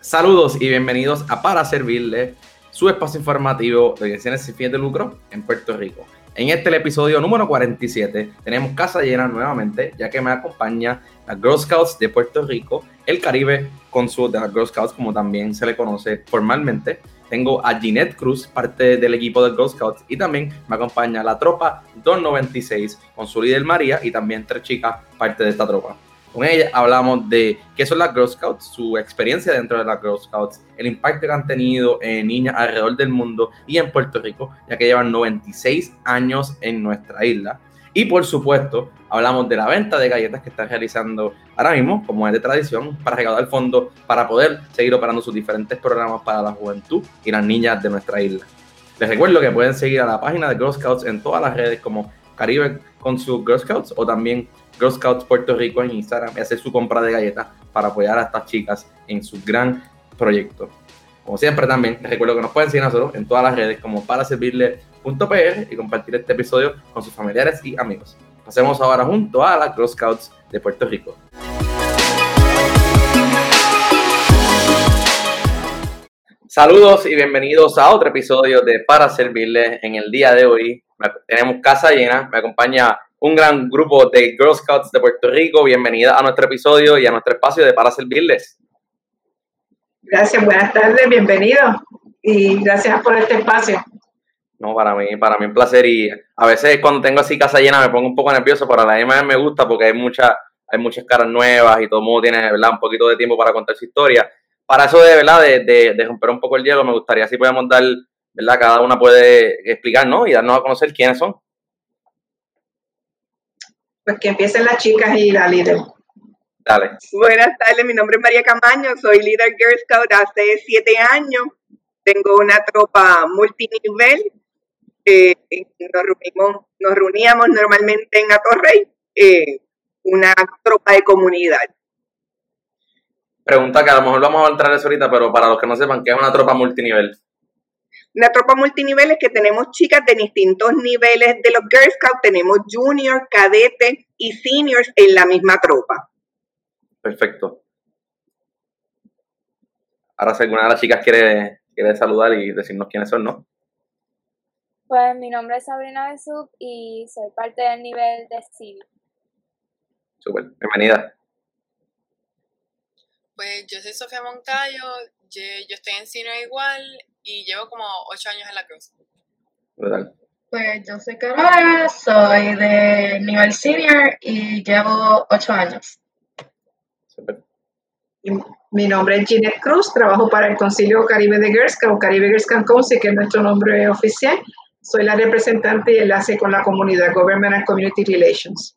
Saludos y bienvenidos a Para Servirle, su espacio informativo de organizaciones sin fines de lucro en Puerto Rico. En este episodio número 47 tenemos casa llena nuevamente, ya que me acompaña la Girl Scouts de Puerto Rico, el Caribe Consul de las Girl Scouts, como también se le conoce formalmente. Tengo a Ginette Cruz, parte del equipo de Girl Scouts, y también me acompaña la tropa 296 con su líder María y también tres chicas, parte de esta tropa. Con ella hablamos de qué son las Girl Scouts, su experiencia dentro de las Girl Scouts, el impacto que han tenido en niñas alrededor del mundo y en Puerto Rico, ya que llevan 96 años en nuestra isla. Y por supuesto, hablamos de la venta de galletas que están realizando ahora mismo, como es de tradición, para recaudar fondos para poder seguir operando sus diferentes programas para la juventud y las niñas de nuestra isla. Les recuerdo que pueden seguir a la página de Girl Scouts en todas las redes como Caribe con sus Girl Scouts o también Girl Scouts Puerto Rico en Instagram y hacer su compra de galletas para apoyar a estas chicas en su gran proyecto. Como siempre también, les recuerdo que nos pueden seguir a nosotros en todas las redes como para servirle.pr y compartir este episodio con sus familiares y amigos. Pasemos ahora junto a las Girl Scouts de Puerto Rico. Saludos y bienvenidos a otro episodio de Para Servirle. En el día de hoy tenemos casa llena, me acompaña un gran grupo de Girl Scouts de Puerto Rico. Bienvenida a nuestro episodio y a nuestro espacio de Para Servirles. Gracias, buenas tardes, bienvenido y gracias por este espacio. No, para mí, para mí un placer y a veces cuando tengo así casa llena me pongo un poco nervioso, pero a la vez me gusta porque hay, mucha, hay muchas caras nuevas y todo el mundo tiene ¿verdad? un poquito de tiempo para contar su historia. Para eso de, ¿verdad? De, de, de romper un poco el hielo, me gustaría si podemos dar, ¿verdad? Cada una puede explicar, ¿no? Y darnos a conocer quiénes son. Pues que empiecen las chicas y la líder. Dale. Buenas tardes, mi nombre es María Camaño, soy líder Girl Scout hace siete años. Tengo una tropa multinivel. Eh, nos, reunimos, nos reuníamos normalmente en Atorrey, eh, una tropa de comunidad. Pregunta que a lo mejor vamos a entrar en eso ahorita, pero para los que no sepan, ¿qué es una tropa multinivel? Una tropa multinivel es que tenemos chicas de distintos niveles de los Girl Scouts, tenemos junior, cadete y seniors en la misma tropa. Perfecto. Ahora si alguna de las chicas quiere, quiere saludar y decirnos quiénes son, ¿no? Pues mi nombre es Sabrina Besub y soy parte del nivel de civil. Súper, bienvenida. Pues yo soy Sofía Moncayo, yo, yo estoy en Sino igual y llevo como ocho años en la cruz. ¿Verdad? Pues yo soy Carola, soy de nivel senior y llevo ocho años. Súper. Y mi nombre es Ginette Cruz, trabajo para el Concilio Caribe de Girl Scouts, Caribe Girl Scouts Council, que es nuestro nombre oficial. Soy la representante y enlace con la comunidad, Government and Community Relations.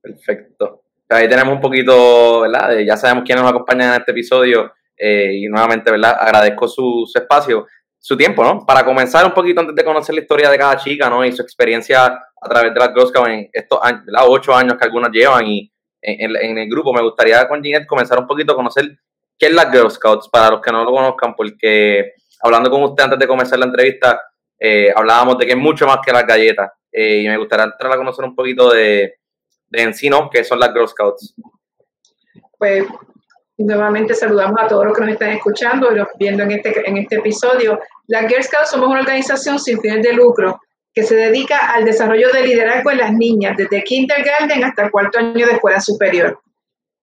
Perfecto. Ahí tenemos un poquito, ¿verdad? De- ya sabemos quiénes nos acompañan en este episodio eh, y nuevamente, ¿verdad? Agradezco su, espacio, su tiempo, ¿no? Para comenzar un poquito antes de conocer la historia de cada chica, ¿no? Y su experiencia a través de las Girl Scouts en estos años, ¿verdad? Ocho años que algunas llevan y en, en- en el grupo. Me gustaría con Ginette comenzar un poquito a conocer qué es las Girl Scouts para los que no lo conozcan, porque hablando con usted antes de comenzar la entrevista, eh, hablábamos de que es mucho más que las galletas. eh, y me gustaría entrar a conocer un poquito de, de en. Que son las Girl Scouts. Pues nuevamente saludamos a todos los que nos están escuchando y los viendo en este, en este episodio. Las Girl Scouts somos una organización sin fines de lucro que se dedica al desarrollo de liderazgo en las niñas, desde kindergarten hasta el cuarto año de escuela superior.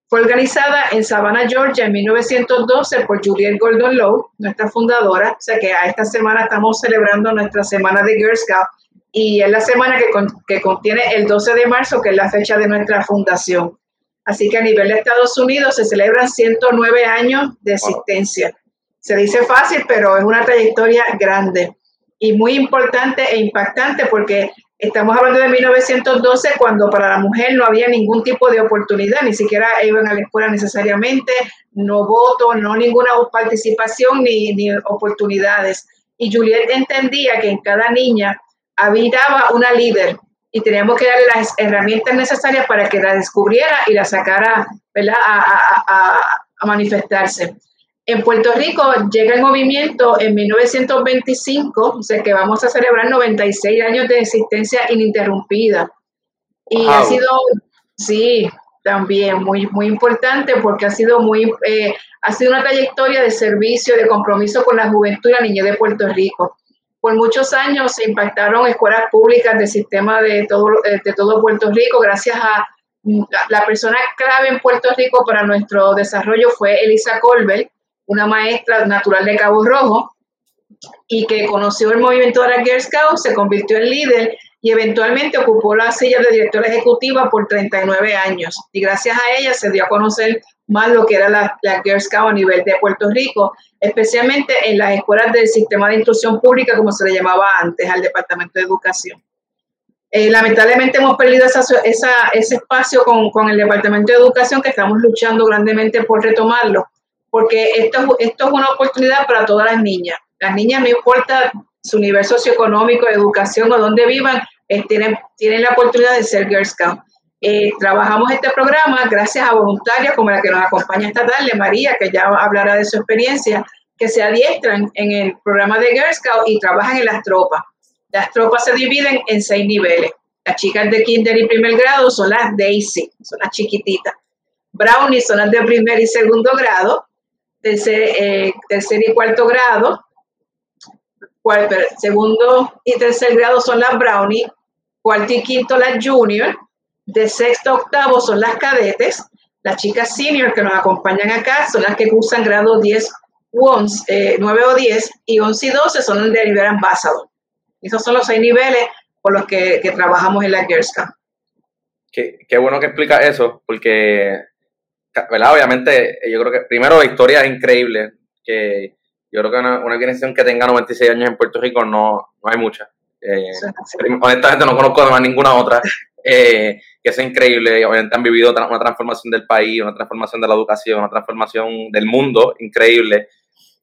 Fue organizada en Savannah, Georgia, en 1912 por Juliette Gordon Lowe, nuestra fundadora. O sea que a esta semana estamos celebrando nuestra semana de Girl Scout y es la semana que, con- que contiene el 12 de marzo, que es la fecha de nuestra fundación. Así que a nivel de Estados Unidos se celebran 109 años de existencia. Se dice fácil, pero es una trayectoria grande y muy importante e impactante porque estamos hablando de 1912 cuando para la mujer no había ningún tipo de oportunidad, ni siquiera iban a la escuela necesariamente, no voto, no ninguna participación ni, ni oportunidades. Y Juliet entendía que en cada niña habitaba una líder y teníamos que darle las herramientas necesarias para que la descubriera y la sacara a manifestarse. En Puerto Rico llega el movimiento en 1925, o sea que vamos a celebrar 96 años de existencia ininterrumpida. Y ha sido, sí, también muy, muy importante porque ha sido, muy, eh, ha sido una trayectoria de servicio, de compromiso con la juventud y la niñez de Puerto Rico. Por muchos años se impactaron escuelas públicas del sistema de todo, eh, de todo Puerto Rico gracias a mm, la, persona clave en Puerto Rico para nuestro desarrollo fue Elisa Colbert, una maestra natural de Cabo Rojo y que conoció el movimiento de la Girl Scout, se convirtió en líder y eventualmente ocupó la silla de directora ejecutiva por 39 años. Y gracias a ella se dio a conocer más lo que era la, la Girl Scout a nivel de Puerto Rico, especialmente en las escuelas del sistema de instrucción pública, como se le llamaba antes al Departamento de Educación. Eh, lamentablemente hemos perdido esa, ese espacio con, con, el Departamento de Educación que estamos luchando grandemente por retomarlo, porque esto, es una oportunidad para todas las niñas. Las niñas, no importa su nivel socioeconómico, educación o donde vivan, tienen, tienen la oportunidad de ser Girl Scout. Eh, trabajamos este programa gracias a voluntarias como la que nos acompaña esta tarde, María, que ya hablará de su experiencia, que se adiestran en el programa de Girl Scout y trabajan en las tropas. Las tropas se dividen en seis niveles. Las chicas de kinder y primer grado son las Daisy, son las chiquititas. Brownie son las de primer y segundo grado. Tercer, eh, tercer y cuarto grado segundo y tercer grado son las brownie, cuarto y quinto las junior, de sexto a octavo son las cadetes, las chicas senior que nos acompañan acá son las que cursan grado 10, 11, 9 o 10 y 11 y 12 son el de nivel ambassador. Esos son los seis niveles por los que, trabajamos en la Girls Qué, qué, bueno que explica eso, porque, ¿verdad? Obviamente, yo creo que primero la historia es increíble, que yo creo que una, una organización que tenga 96 años en Puerto Rico no, no hay mucha. Eh, honestamente no conozco además ninguna otra. Eh, que es increíble. Obviamente han vivido una transformación del país, una transformación de la educación, una transformación del mundo increíble.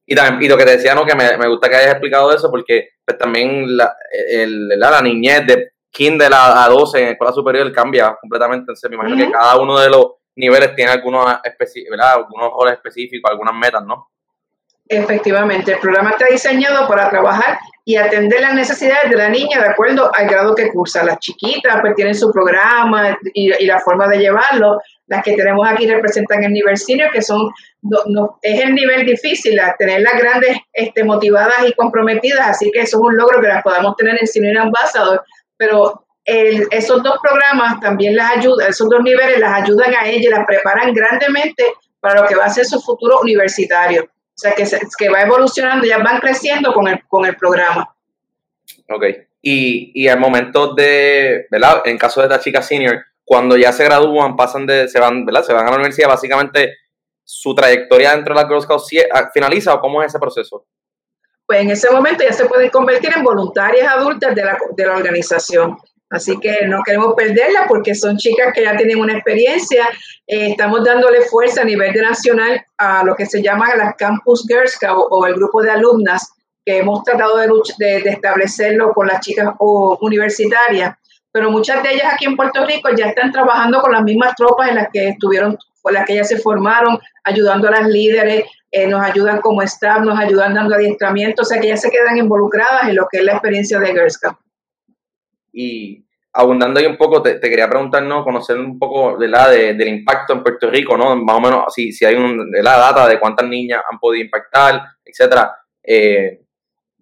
Y, también, y lo que te decía, ¿no? que me, me gusta que hayas explicado eso, porque pues, también la, el, la, niñez de kinder a, a 12 en escuela superior cambia completamente. Entonces, me imagino que cada uno de los niveles tiene algunos, algunos roles específicos, algunas metas, ¿no? Efectivamente, el programa está diseñado para trabajar y atender las necesidades de la niña de acuerdo al grado que cursa. Las chiquitas pues tienen su programa y, la forma de llevarlo. Las que tenemos aquí representan el nivel senior, que son no, es el nivel difícil, tenerlas grandes, este, motivadas y comprometidas, así que eso es un logro que las podamos tener en Senior Ambassador, pero esos dos programas también las ayudan, esos dos niveles las ayudan a ellas, las preparan grandemente para lo que va a ser su futuro universitario. O sea, que, que va evolucionando, ya van creciendo con el, con el programa. Ok. Y, y al momento de, ¿verdad? En caso de esta chica senior, cuando ya se gradúan, pasan de, se van, ¿verdad? Se van a la universidad, básicamente su trayectoria dentro de la Girl Scouts ah, finaliza o cómo es ese proceso? Pues en ese momento ya se pueden convertir en voluntarias adultas de la, de la organización. Así que no queremos perderla porque son chicas que ya tienen una experiencia. Eh, estamos dándole fuerza a nivel de nacional a lo que se llama las Campus Girls o, el grupo de alumnas que hemos tratado de, de, establecerlo con las chicas universitarias. Pero muchas de ellas aquí en Puerto Rico ya están trabajando con las mismas tropas en las que estuvieron, con las que ellas se formaron, ayudando a las líderes, eh, nos ayudan como staff, nos ayudan dando adiestramiento, o sea que ya se quedan involucradas en lo que es la experiencia de Girls Camp. Y abundando ahí un poco, te, quería preguntar, ¿no? Conocer un poco de del impacto en Puerto Rico, ¿no? Más o menos, si, si hay un, la data de cuántas niñas han podido impactar, etcétera. Eh,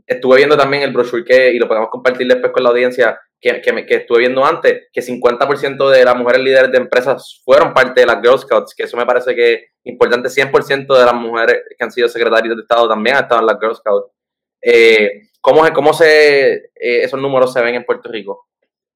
estuve viendo también el brochure que, y lo podemos compartir después con la audiencia, que, que, que estuve viendo antes, que 50% de las mujeres líderes de empresas fueron parte de las Girl Scouts, que eso me parece que es importante, 100% de las mujeres que han sido secretarias de Estado también han estado en las Girl Scouts. Eh, ¿Cómo, cómo se, eh, esos números se ven en Puerto Rico?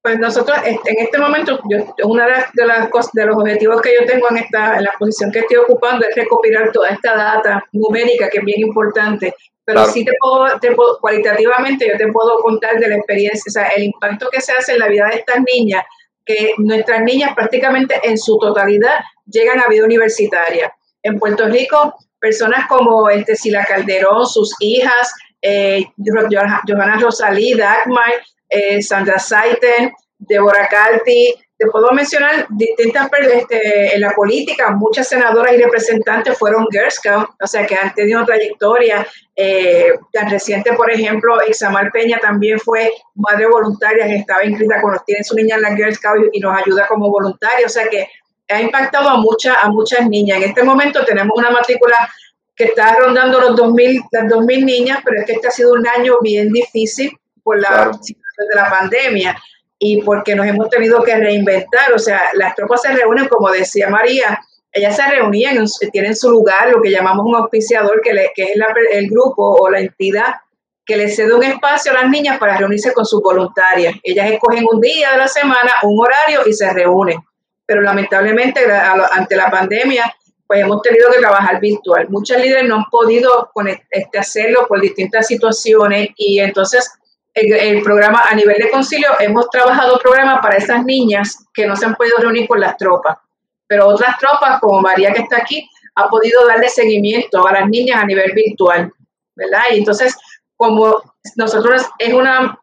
Pues nosotros, en este momento, yo, una de las, de las cosas, de los objetivos que yo tengo en esta, en la posición que estoy ocupando es recopilar toda esta data numérica que es bien importante. Pero sí te puedo, te puedo, cualitativamente, yo te puedo contar de la experiencia, o sea, el impacto que se hace en la vida de estas niñas, que nuestras niñas prácticamente en su totalidad llegan a vida universitaria. En Puerto Rico, personas como este Sila Calderón, sus hijas, eh, Johanna Rosalí, Dagmar, eh, Sandra Saiten, Deborah Calti, te puedo mencionar distintas, este, en la política, muchas senadoras y representantes fueron Girl Scouts, o sea, que han tenido trayectoria. Eh, tan reciente, por ejemplo, Isamar Peña también fue madre voluntaria que estaba inscrita cuando tiene su niña en la Girl Scout y nos ayuda como voluntaria, o sea que ha impactado a, a muchas niñas. En este momento tenemos una matrícula que está rondando los 2000, las 2.000 niñas, pero es que este ha sido un año bien difícil por la situación de la pandemia y porque nos hemos tenido que reinventar. O sea, las tropas se reúnen, como decía María, ellas se reunían, tienen su lugar, lo que llamamos un auspiciador, que, que es el grupo o la entidad que le cede un espacio a las niñas para reunirse con sus voluntarias. Ellas escogen un día de la semana, un horario y se reúnen. Pero lamentablemente, ante la pandemia, pues hemos tenido que trabajar virtual. Muchas líderes no han podido este, hacerlo por distintas situaciones y entonces el, programa a nivel de concilio, hemos trabajado programas para esas niñas que no se han podido reunir con las tropas, pero otras tropas, como María que está aquí, ha podido darle seguimiento a las niñas a nivel virtual, ¿verdad? Y entonces, como nosotros es una,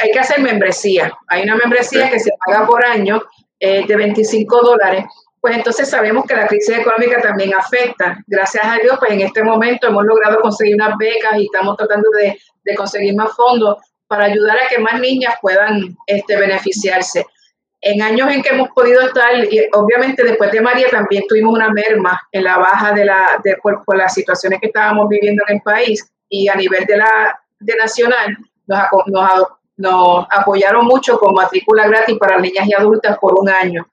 hay que hacer membresía, hay una membresía que se paga por año eh, de 25 dólares, pues entonces sabemos que la crisis económica también afecta. Gracias a Dios, pues en este momento hemos logrado conseguir unas becas y estamos tratando de, conseguir más fondos para ayudar a que más niñas puedan este, beneficiarse. En años en que hemos podido estar, y obviamente después de María también tuvimos una merma en la baja de la, de, por, las situaciones que estábamos viviendo en el país y a nivel de la de nacional nos apoyaron mucho con matrícula gratis para niñas y adultas por un año.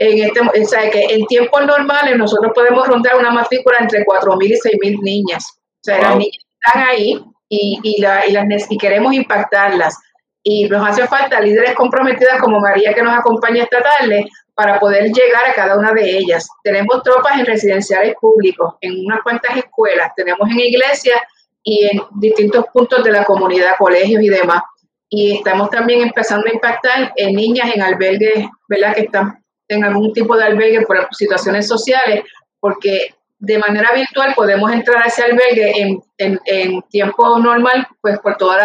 En, este, o sea, que en tiempos normales nosotros podemos rondar una matrícula entre 4.000 y 6.000 niñas. O sea, las niñas están ahí y, y, la, y, las, y queremos impactarlas. Y nos hace falta líderes comprometidas como María que nos acompaña esta tarde para poder llegar a cada una de ellas. Tenemos tropas en residenciales públicos, en unas cuantas escuelas, tenemos en iglesias y en distintos puntos de la comunidad, colegios y demás. Y estamos también empezando a impactar en niñas en albergues, ¿verdad? Que están en algún tipo de albergue por situaciones sociales, porque de manera virtual podemos entrar a ese albergue en, tiempo normal, pues por todos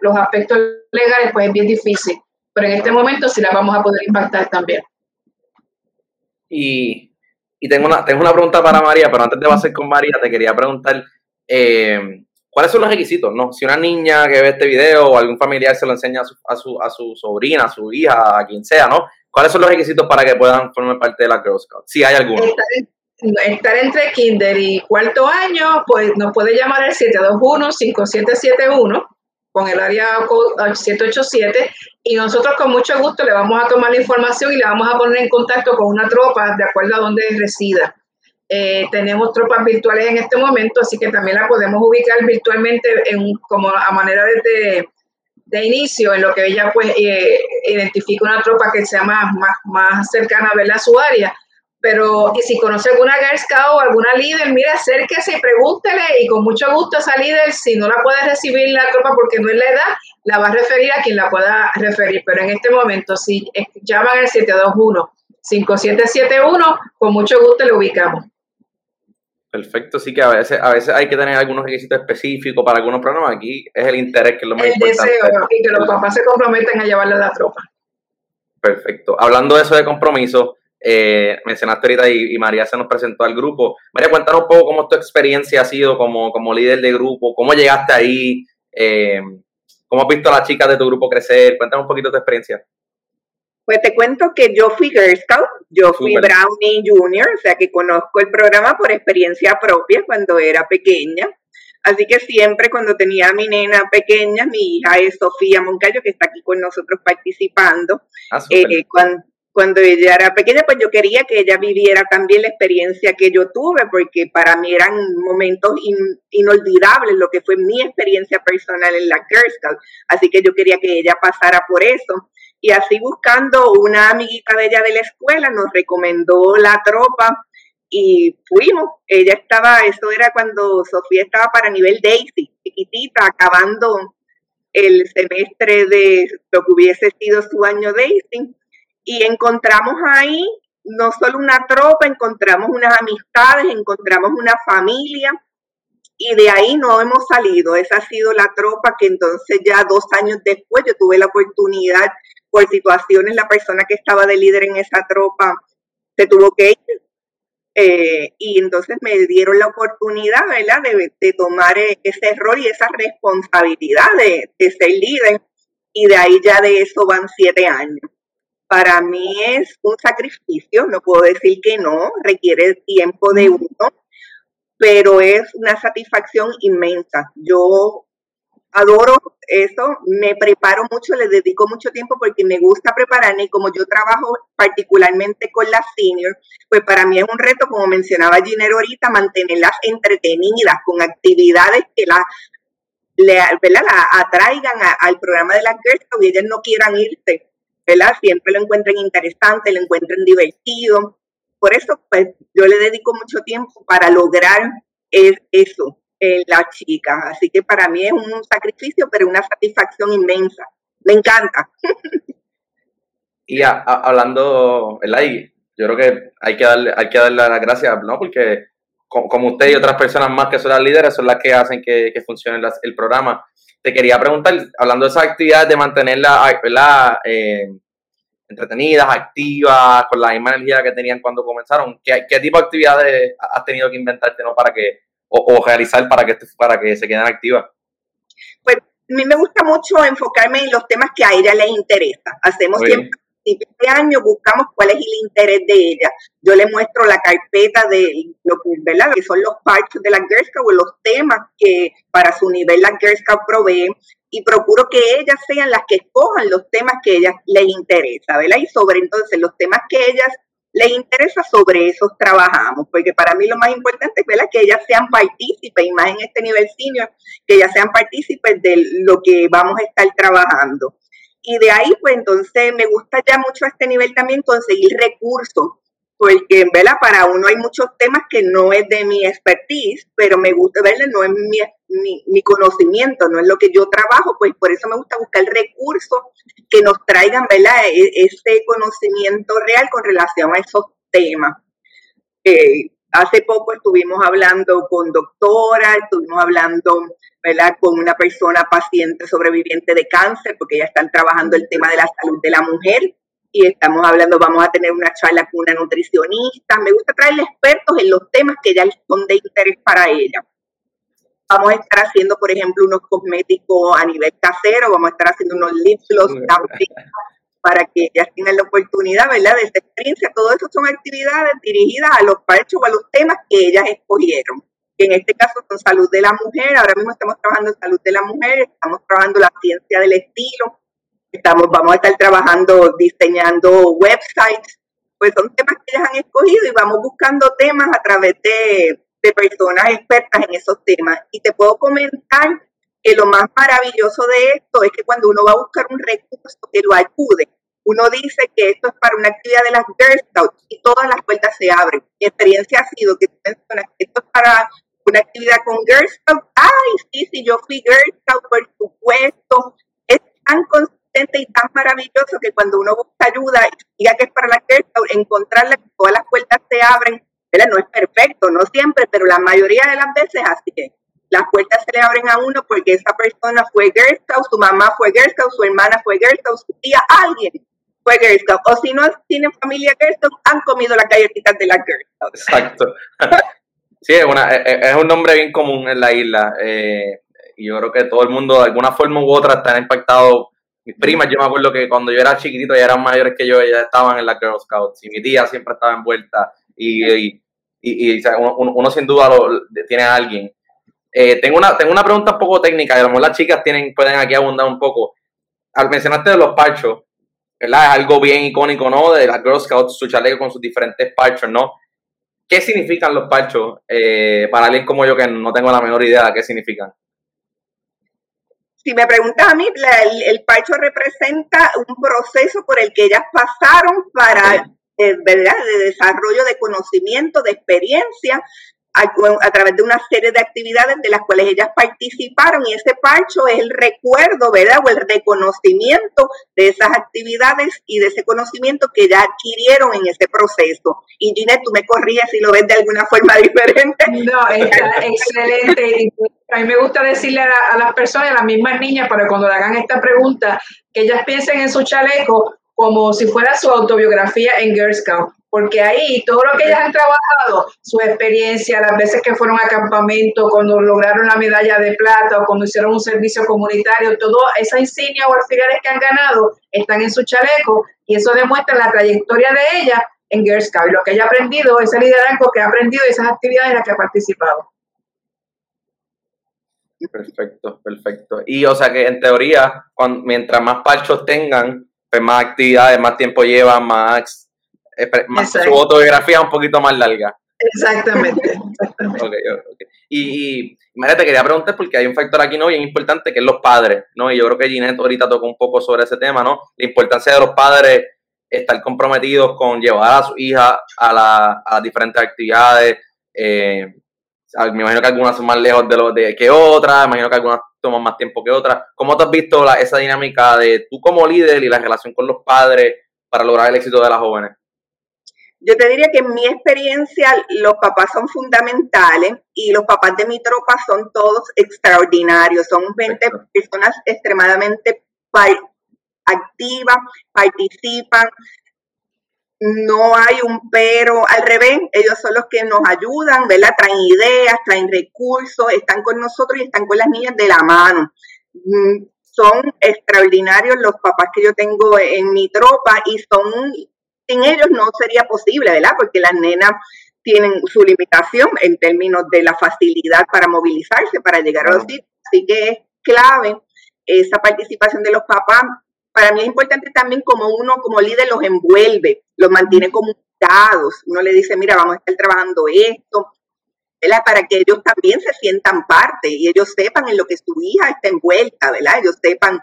los aspectos legales, pues es bien difícil. Pero en este momento sí la vamos a poder impactar también. Y, tengo, una, tengo una pregunta para María, pero antes de hacer con María, te quería preguntar, eh, ¿cuáles son los requisitos? No? Si una niña que ve este video o algún familiar se lo enseña a su, a su, a su sobrina, a su hija, a quien sea, ¿no? ¿Cuáles son los requisitos para que puedan formar parte de la Girl Scout? Si hay alguno estar entre kinder y cuarto año, pues nos puede llamar al 721-5771 con el área 787 y nosotros con mucho gusto le vamos a tomar la información y le vamos a poner en contacto con una tropa de acuerdo a donde resida. Eh, tenemos tropas virtuales en este momento, así que también la podemos ubicar virtualmente en, como a manera de, de, inicio, en lo que ella pues eh, identifica una tropa que sea más, más, más cercana a su área pero y si conoce alguna Girl Scout o alguna líder, mire, acérquese y pregúntele y con mucho gusto esa líder, si no la puede recibir la tropa porque no es la edad, la va a referir a quien la pueda referir. Pero en este momento, si llaman al 721-5771, con mucho gusto le ubicamos. Perfecto, sí que a veces, a veces hay que tener algunos requisitos específicos para algunos programas. Aquí es el interés que es lo más importante. El deseo y que los papás se comprometen a llevarle a la tropa. Perfecto. Hablando de eso de compromiso, eh, mencionaste ahorita y, María se nos presentó al grupo. María, cuéntanos un poco cómo tu experiencia ha sido como, como líder de grupo, cómo llegaste ahí, eh, cómo has visto a las chicas de tu grupo crecer. Cuéntanos un poquito tu experiencia. Pues te cuento que yo fui Girl Scout, yo fui Brownie Junior, o sea que conozco el programa por experiencia propia cuando era pequeña. Así que siempre cuando tenía a mi nena pequeña, mi hija es Sofía Moncayo, que está aquí con nosotros participando, ah, eh, cuando, cuando ella era pequeña, pues yo quería que ella viviera también la experiencia que yo tuve, porque para mí eran momentos inolvidables lo que fue mi experiencia personal en la Girl Scout. Así que yo quería que ella pasara por eso. Y así buscando una amiguita de ella de la escuela, nos recomendó la tropa y fuimos. Ella estaba, eso era cuando Sofía estaba para nivel Daisy, chiquitita, acabando el semestre de lo que hubiese sido su año Daisy y encontramos ahí no solo una tropa, encontramos unas amistades, encontramos una familia y de ahí no hemos salido. Esa ha sido la tropa que entonces ya dos años después yo tuve la oportunidad, por situaciones, la persona que estaba de líder en esa tropa se tuvo que ir. Eh, y entonces me dieron la oportunidad, ¿verdad?, de, tomar eh, ese rol y esa responsabilidad de, de ser líder. Y de ahí ya de eso van siete años para mí es un sacrificio, no puedo decir que no, requiere tiempo de uno, pero es una satisfacción inmensa. Yo adoro eso, me preparo mucho, le dedico mucho tiempo porque me gusta prepararme y como yo trabajo particularmente con las seniors, pues para mí es un reto, como mencionaba Ginero ahorita, mantenerlas entretenidas con actividades que las la atraigan al programa de la Girls y ellas no quieran irse, ¿verdad? Siempre lo encuentren interesante, lo encuentren divertido por eso, pues, yo le dedico mucho tiempo para lograr eso en la chica. Así que para mí es un sacrificio, pero una satisfacción inmensa. Me encanta. y hablando, ¿verdad? Y yo creo que hay que darle, hay que darle las gracias, ¿no? Porque como usted y otras personas más que son las líderes son las que hacen que, funcione el programa. Te quería preguntar, hablando de esa actividad de mantenerla, ¿verdad? Eh, entretenidas, activas, con la misma energía que tenían cuando comenzaron. ¿Qué, qué tipo de actividades has tenido que inventarte ¿no? para que, o, realizar para que, para que se queden activas? Pues a mí me gusta mucho enfocarme en los temas que a ella les interesa. Hacemos siempre este año buscamos cuál es el interés de ella. Yo le muestro la carpeta de lo que, ¿verdad? que son los parches de la Girl Scout o los temas que para su nivel la Girl Scout provee y procuro que ellas sean las que escojan los temas que ellas les interesa, ¿verdad? Y sobre entonces los temas que ellas les interesa, sobre esos trabajamos, porque para mí lo más importante es ¿verdad? que ellas sean partícipes, y más en este nivel senior, que ellas sean partícipes de lo que vamos a estar trabajando. Y de ahí, pues entonces me gusta ya mucho a este nivel también conseguir recursos porque ¿verdad? para uno hay muchos temas que no es de mi expertise, pero me gusta verle, no es mi, mi, conocimiento, no es lo que yo trabajo, pues por eso me gusta buscar recursos que nos traigan ¿verdad? E, ese conocimiento real con relación a esos temas. Eh, hace poco estuvimos hablando con doctora, estuvimos hablando ¿verdad? con una persona paciente sobreviviente de cáncer, porque ya están trabajando el tema de la salud de la mujer y estamos hablando, vamos a tener una charla con una nutricionista. Me gusta traerle expertos en los temas que ya son de interés para ella. Vamos a estar haciendo, por ejemplo, unos cosméticos a nivel casero, vamos a estar haciendo unos lip gloss para que ellas tengan la oportunidad, ¿verdad?, de esa experiencia. Todo eso son actividades dirigidas a los parchos o a los temas que ellas escogieron. En este caso son salud de la mujer, ahora mismo estamos trabajando en salud de la mujer, estamos trabajando la ciencia del estilo, Estamos, vamos a estar trabajando, diseñando websites, pues son temas que ellas han escogido y vamos buscando temas a través de, personas expertas en esos temas. Y te puedo comentar que lo más maravilloso de esto es que cuando uno va a buscar un recurso que lo ayude, uno dice que esto es para una actividad de las Girl Scouts y todas las puertas se abren. Mi experiencia ha sido que tú mencionas que esto es para una actividad con Girl Scouts. Ay, sí, sí, yo fui Girl Scout, por supuesto. Es tan y tan maravilloso que cuando uno busca ayuda y ya que es para la Girl encontrarla, que todas las puertas se abren, no es perfecto, no siempre, pero la mayoría de las veces así que las puertas se le abren a uno porque esa persona fue Girl Scout, su mamá fue Girl Scout, su hermana fue Girl Scout, su tía, alguien fue Girl Scout. O si no tienen familia Girl Scout, han comido las galletitas de la Girl Scout. Exacto. sí, es, una, es, un nombre bien común en la isla. Eh, y yo creo que todo el mundo, de alguna forma u otra, está impactado mis primas, yo me acuerdo que cuando yo era chiquitito, ya eran mayores que yo, ya estaban en la Girl Scouts y mi tía siempre estaba envuelta y, y, uno, sin duda lo, tiene a alguien. Eh, tengo, una, tengo una pregunta un poco técnica, y a lo mejor las chicas tienen, pueden aquí abundar un poco. Al mencionarte de los parchos, ¿verdad? Es algo bien icónico, ¿no? De la Girl Scouts, su chaleco con sus diferentes parchos, ¿no? ¿Qué significan los parchos eh, para alguien como yo que no tengo la menor idea de qué significan? si me preguntas a mí, el, parcho representa un proceso por el que ellas pasaron para, eh, ¿verdad?, de desarrollo de conocimiento, de experiencia, a, través de una serie de actividades de las cuales ellas participaron y ese parcho es el recuerdo, ¿verdad? O el reconocimiento de esas actividades y de ese conocimiento que ya adquirieron en ese proceso. Y Ginette, tú me corrías si lo ves de alguna forma diferente. No, está excelente. A mí me gusta decirle a, a las personas, a las mismas niñas, para cuando le hagan esta pregunta, que ellas piensen en su chaleco como si fuera su autobiografía en Girl Scout porque ahí todo lo que ellas han trabajado, su experiencia, las veces que fueron a campamento, cuando lograron la medalla de plata o cuando hicieron un servicio comunitario, toda esa insignia o alfileres que han ganado están en su chaleco y eso demuestra la trayectoria de ella en Girl Scout, lo que ella ha aprendido, ese liderazgo que ha aprendido y esas actividades en las que ha participado. Perfecto, perfecto. Y o sea que en teoría, mientras más parchos tengan, pues más actividades, más tiempo llevan, más su autobiografía un poquito más larga. Exactamente. Y, y te quería preguntar porque hay un factor aquí no bien importante que es los padres, ¿no? Y yo creo que Ginette ahorita tocó un poco sobre ese tema, ¿no? La importancia de los padres estar comprometidos con llevar a su hija a, la, a las diferentes actividades. Eh, me imagino que algunas son más lejos de, lo, de que otras, me imagino que algunas toman más tiempo que otras. ¿Cómo te has visto esa dinámica de tú como líder y la relación con los padres para lograr el éxito de las jóvenes? Yo te diría que en mi experiencia los papás son fundamentales y los papás de mi tropa son todos extraordinarios, son 20 personas extremadamente activas, participan, no hay un pero, al revés, ellos son los que nos ayudan, ¿verdad? Traen ideas, traen recursos, están con nosotros y están con las niñas de la mano. Mm, son extraordinarios los papás que yo tengo en mi tropa y son sin ellos no sería posible, ¿verdad? Porque las nenas tienen su limitación en términos de la facilidad para movilizarse, para llegar a los sitios. Así que es clave esa participación de los papás. Para mí es importante también como uno como líder los envuelve, los mantiene comunicados. Uno le dice, mira, vamos a estar trabajando esto, ¿verdad? Para que ellos también se sientan parte y ellos sepan en lo que su hija está envuelta, ¿verdad? Ellos sepan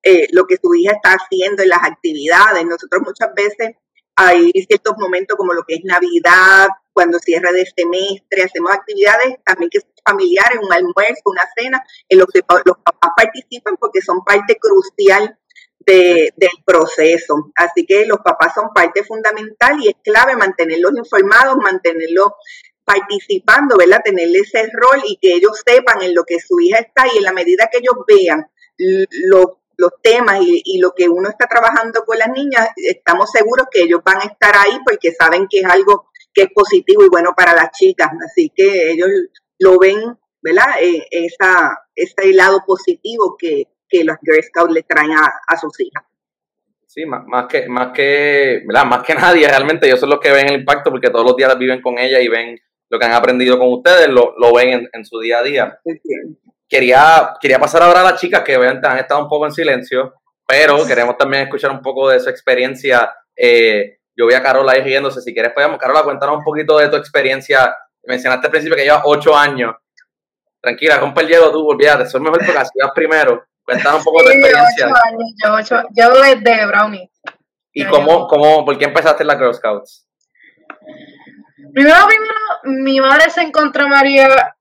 eh, lo que su hija está haciendo en las actividades. Nosotros muchas veces hay ciertos momentos como lo que es Navidad, cuando cierra de semestre, hacemos actividades también que son familiares, un almuerzo, una cena, en los que los papás participan porque son parte crucial del proceso. Así que los papás son parte fundamental y es clave mantenerlos informados, mantenerlos participando, ¿verdad? Tener ese rol y que ellos sepan en lo que su hija está y en la medida que ellos vean lo los temas y, lo que uno está trabajando con las niñas, estamos seguros que ellos van a estar ahí porque saben que es algo que es positivo y bueno para las chicas. Así que ellos lo ven, ¿verdad? Eh, esa, ese lado positivo que, que los Girl Scouts le traen a, sus hijas. Sí, más, más, que, más que, ¿verdad? Más que nadie realmente, ellos son los que ven el impacto porque todos los días viven con ella y ven lo que han aprendido con ustedes, lo, lo ven en, su día a día. Quería, quería pasar ahora a las chicas que obviamente han estado un poco en silencio, pero queremos también escuchar un poco de su experiencia. Eh, yo voy a Carola ahí riéndose. Si quieres, podemos, Carola, cuéntanos un poquito de tu experiencia. Mencionaste al principio que llevas ocho años. Tranquila, rompe el hielo tú, olvídate. Es mejor porque así vas primero. Cuéntanos un poco de tu experiencia. Años, yo, ocho, yo desde Brownie. ¿Y cómo, cómo, por qué empezaste en la Girl Scouts? Primero, primero, mi madre se encontró María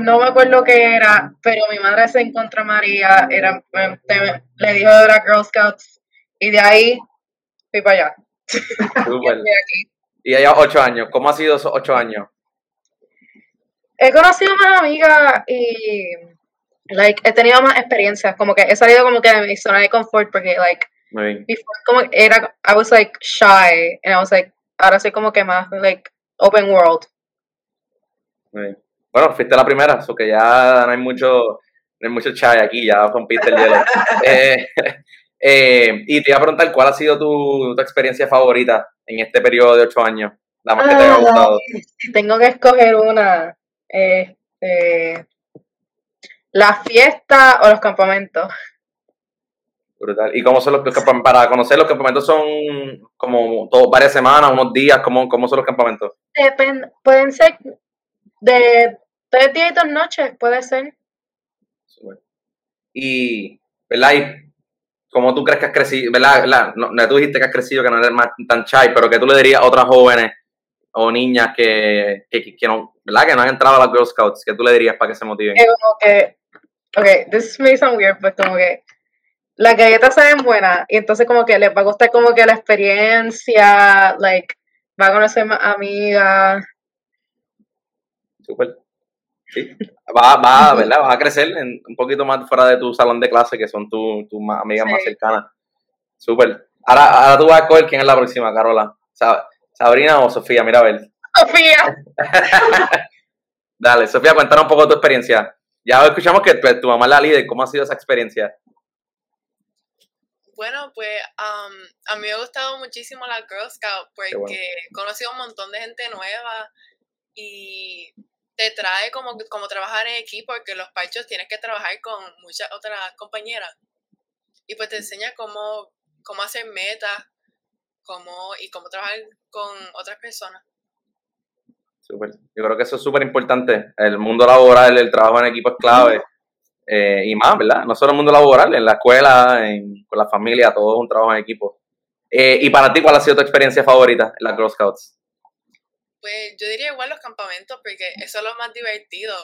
no me acuerdo qué era, pero mi madre se encontró María, era, le dijo de la Girl Scouts y de ahí fui para allá. y ella ocho años, ¿cómo ha sido esos ocho años? He conocido más amigas y like, he tenido más experiencias, como que he salido como que de mi zona de confort porque like before, como era I was like shy and I was like ahora soy como que más like open world. Bueno, fuiste la primera, eso que ya no hay mucho, no hay mucho chai aquí, ya rompiste el hielo. Eh, eh, y te iba a preguntar, ¿cuál ha sido tu, experiencia favorita en este periodo de ocho años? La más que te haya ah, gustado. tengo que escoger una. Este, ¿La fiesta o los campamentos? Brutal. ¿Y cómo son los campamentos? Para conocer los campamentos son como varias semanas, unos días, ¿cómo, cómo son los campamentos? Depende, pueden ser de Tres días y dos noches, puede ser. Y, ¿verdad? Y ¿Cómo tú crees que has crecido? ¿Verdad? No, tú dijiste que has crecido, que no eres más tan shy, pero que tú le dirías a otras jóvenes o niñas que, que, que, no, ¿verdad? que no han entrado a las Girl Scouts? ¿Qué tú le dirías para que se motiven? Es como que, ok, this may sound weird, pero como que las galletas saben buenas y entonces como que les va a gustar como que la experiencia, like, va a conocer más amigas. Súper. Sí. Va, va, ¿verdad? Vas a crecer en, un poquito más fuera de tu salón de clase, que son tus tu amigas más cercanas. Súper. Ahora, ahora tú vas a escoger quién es la próxima, Carola. ¿Sabrina o Sofía? Mira a ver. Sofía. Dale, Sofía, cuéntanos un poco tu experiencia. Ya escuchamos que tu, tu mamá es la líder. ¿Cómo ha sido esa experiencia? Bueno, pues a mí me ha gustado muchísimo la Girl Scout porque he conocido un montón de gente nueva y te trae como, como trabajar en equipo, porque los pachos tienes que trabajar con muchas otras compañeras. Y pues te enseña cómo, cómo hacer metas cómo, y cómo trabajar con otras personas. Super. Yo creo que eso es súper importante. El mundo laboral, el trabajo en equipo es clave. Eh, y más, ¿verdad? No solo el mundo laboral, en la escuela, en, con la familia, todo es un trabajo en equipo. Eh, y para ti, ¿cuál ha sido tu experiencia favorita en las Girl Scouts? Pues yo diría igual los campamentos, porque eso es lo más divertido.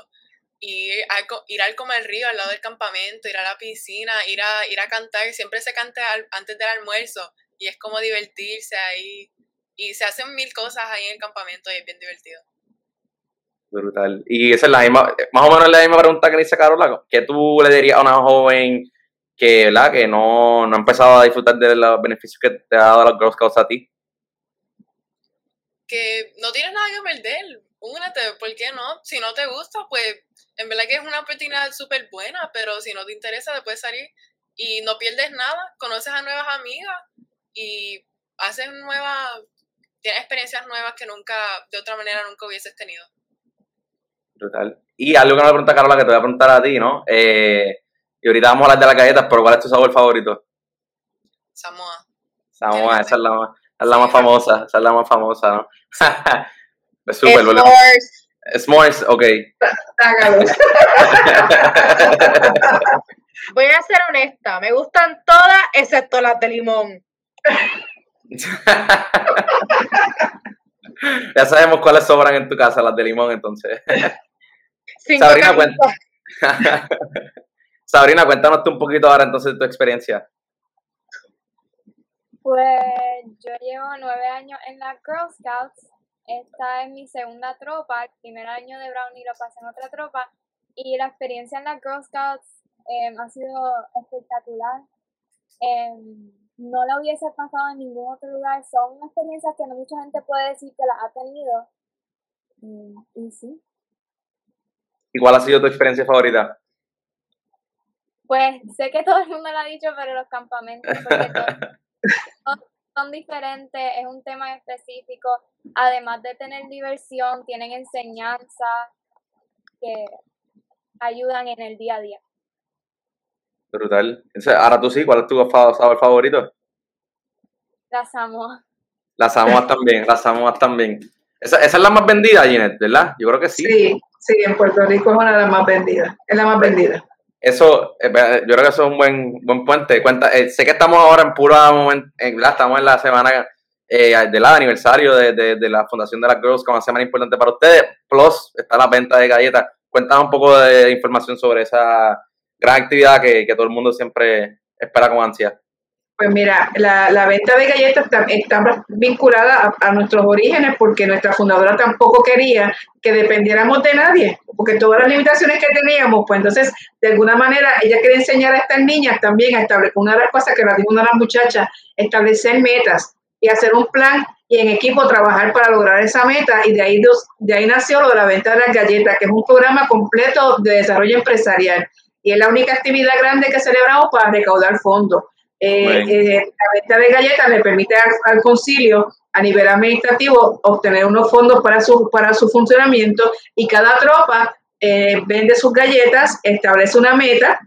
Ir, ir al río al lado del campamento, ir a la piscina, ir a, ir a cantar, siempre se canta antes del almuerzo y es como divertirse ahí. Y se hacen mil cosas ahí en el campamento y es bien divertido. Brutal. Y esa es la misma, más o menos la misma pregunta que le hice Carola. ¿Qué tú le dirías a una joven que, ¿verdad? que no, no ha empezado a disfrutar de los beneficios que te ha dado los Girl Scouts a ti? Que no tienes nada que perder. Únete, ¿por qué no? Si no te gusta, pues en verdad que es una oportunidad súper buena, pero si no te interesa, después salir y no pierdes nada, conoces a nuevas amigas y haces nuevas, tienes experiencias nuevas que nunca, de otra manera, nunca hubieses tenido. Brutal. Y algo que me pregunta Carola, que te voy a preguntar a ti, ¿no? Eh, y ahorita vamos a hablar de las galletas, pero ¿cuál es tu sabor favorito? Samoa. Samoa, esa es la más, es la más famosa, esa es la más famosa, ¿no? es súper, S'mores. S'mores, ok. Voy a ser honesta, me gustan todas excepto las de limón. Ya sabemos cuáles sobran en tu casa, las de limón, entonces. Sabrina, cuenta. Sabrina, cuéntanos tú un poquito ahora entonces tu experiencia. Pues yo llevo nueve años en la Girl Scouts. Esta es mi segunda tropa. El primer año de Brownie lo pasé en otra tropa. Y la experiencia en la Girl Scouts em, ha sido espectacular. Em, no la hubiese pasado en ningún otro lugar. Son experiencias que no mucha gente puede decir que las ha tenido. Y, sí. ¿Y cuál ha sido tu experiencia favorita? Pues sé que todo el mundo lo ha dicho, pero los campamentos, son, diferentes, es un tema específico. Además de tener diversión, tienen enseñanza que ayudan en el día a día. Brutal. Ahora tú sí, ¿cuál es tu sabor favorito? Las Samoa. Las Samoas también, las Samoas también. Esa, esa, es la más vendida, Ginette, ¿verdad? Yo creo que sí. Sí, sí, en Puerto Rico es una de las más vendidas. Es la más vendida. Eso, eh, yo creo que eso es un buen, buen puente. Cuenta, eh, sé que estamos ahora en pura momento, estamos en la semana eh, del aniversario de, de, la Fundación de las Girls, como una semana importante para ustedes. Plus, está la venta de galletas. Cuéntanos un poco de información sobre esa gran actividad que, todo el mundo siempre espera con ansia. Pues mira, la, venta de galletas está, vinculada a, nuestros orígenes porque nuestra fundadora tampoco quería que dependiéramos de nadie, porque todas las limitaciones que teníamos, pues entonces, de alguna manera, ella quería enseñar a estas niñas también a establecer, una de las cosas que nos dijo una de las muchachas, establecer metas y hacer un plan y en equipo trabajar para lograr esa meta y de ahí, de ahí nació lo de la venta de las galletas, que es un programa completo de desarrollo empresarial y es la única actividad grande que celebramos para recaudar fondos. Eh, eh, la venta de galletas le permite al, concilio a nivel administrativo obtener unos fondos para su, para su funcionamiento y cada tropa eh, vende sus galletas, establece una meta